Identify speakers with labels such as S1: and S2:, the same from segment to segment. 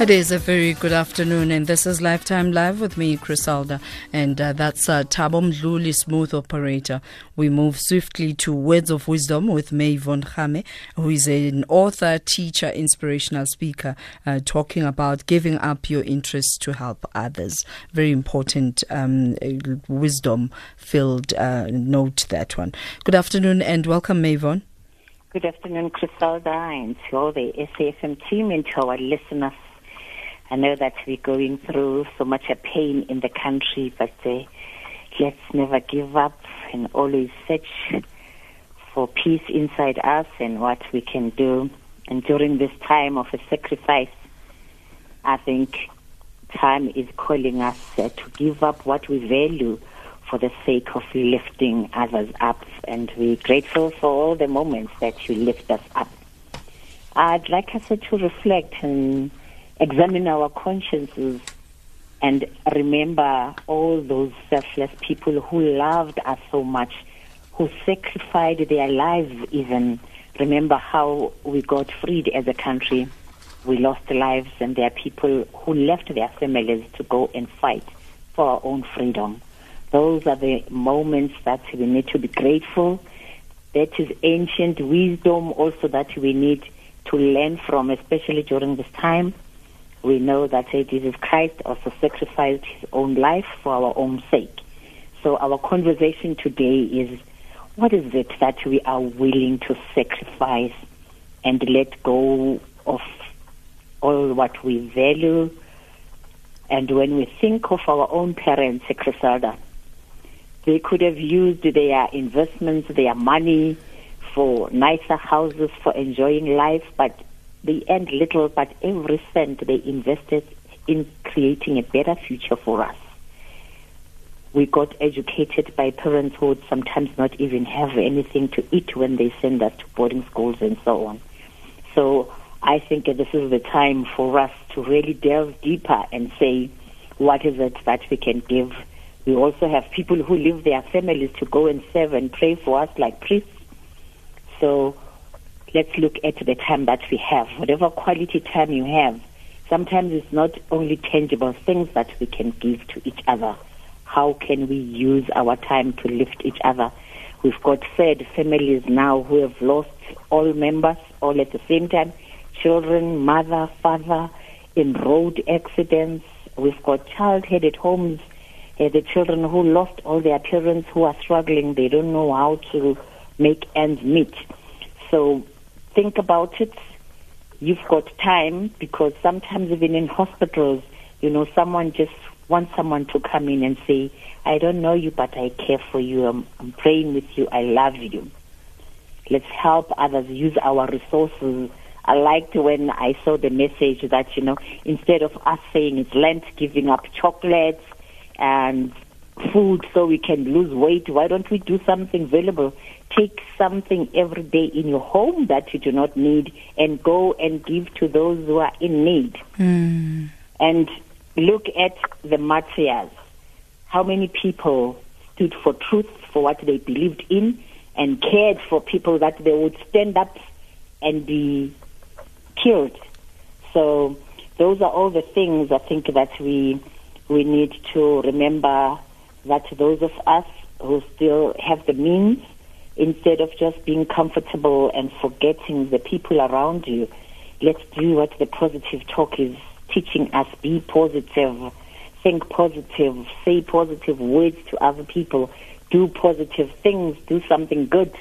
S1: It is a very good afternoon, and this is Lifetime Live with me, Crisalda, and uh, that's uh, Tabom Mdluli, smooth operator. We move swiftly to Words of Wisdom with Mayvon Kgame, who is an author, teacher, inspirational speaker, uh, talking about giving up your interests to help others. Very important um, wisdom filled uh, note, that one. Good afternoon, and welcome, Mayvon.
S2: Good afternoon, Crisalda, and to all the SAFM team and to our listeners. I know that we're going through so much a pain in the country, but uh, let's never give up and always search for peace inside us and what we can do. And during this time of a sacrifice, I think time is calling us uh, to give up what we value for the sake of lifting others up. And we're grateful for all the moments that you lift us up. I'd like us to reflect and examine our consciences and remember all those selfless people who loved us so much, who sacrificed their lives even. Remember how we got freed as a country. We lost lives, and there are people who left their families to go and fight for our own freedom. Those are the moments that we need to be grateful. That is ancient wisdom also that we need to learn from, especially during this time we know that Jesus Christ also sacrificed his own life for our own sake. So our conversation today is what is it that we are willing to sacrifice and let go of all what we value? And when we think of our own parents, Crisalda, they could have used their investments, their money for nicer houses, for enjoying life, but they earned little, but every cent they invested in creating a better future for us. We got educated by parents who would sometimes not even have anything to eat when they send us to boarding schools and so on. So I think this is the time for us to really delve deeper and say, what is it that we can give? We also have people who leave their families to go and serve and pray for us like priests. So let's look at the time that we have. Whatever quality time you have, sometimes it's not only tangible things that we can give to each other. How can we use our time to lift each other? We've got sad families now who have lost all members all at the same time children, mother, father, in road accidents. We've got child headed homes, uh, the children who lost all their parents who are struggling. They don't know how to make ends meet. So think about it. You've got time because sometimes even in hospitals, you know, someone just wants someone to come in and say, I don't know you, but I care for you. I'm, I'm praying with you. I love you. Let's help others use our resources. I liked when I saw the message that, you know, instead of us saying it's Lent, giving up chocolates and food so we can lose weight, why don't we do something valuable? Take something every day in your home that you do not need and go and give to those who are in need.
S1: Mm.
S2: And look at the martyrs. How many people stood for truth, for what they believed in, and cared for people that they would stand up and be killed. So those are all the things I think that we we need to remember that those of us who still have the means, instead of just being comfortable and forgetting the people around you, let's do what the positive talk is teaching us. Be positive, think positive, say positive words to other people, do positive things, do something good.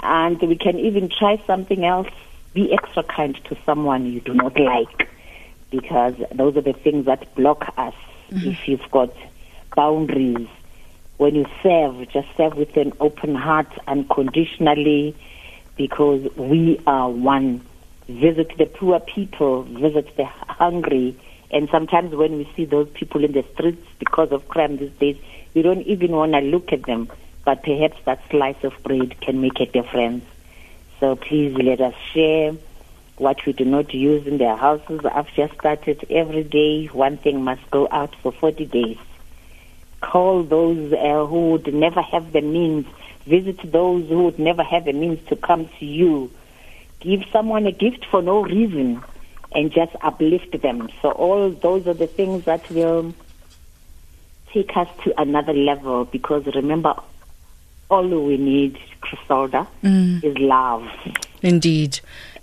S2: And we can even try something else. Be extra kind to someone you do not like because those are the things that block us. Mm-hmm. If you've got boundaries. When you serve, just serve with an open heart unconditionally because we are one. Visit the poor people, visit the hungry. And sometimes when we see those people in the streets because of crime these days, we don't even want to look at them. But perhaps that slice of bread can make a difference. So please let us share what we do not use in their houses. I've just started every day. One thing must go out for 40 days call those uh, who would never have the means, visit those who would never have the means to come to you. Give someone a gift for no reason. and just uplift them. So all those are the things that will take us to another level because remember, all we need, Crisalda, mm. is love.
S1: Indeed.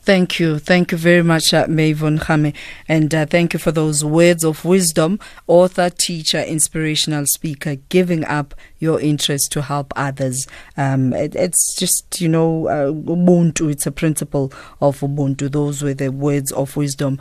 S1: Thank you. Thank you very much, uh, Mayvon Kgame. And uh, thank you for those words of wisdom. Author, teacher, inspirational speaker, giving up your interest to help others. Um, it, it's just, you know, uh, Ubuntu. It's a principle of Ubuntu. Those were the words of wisdom.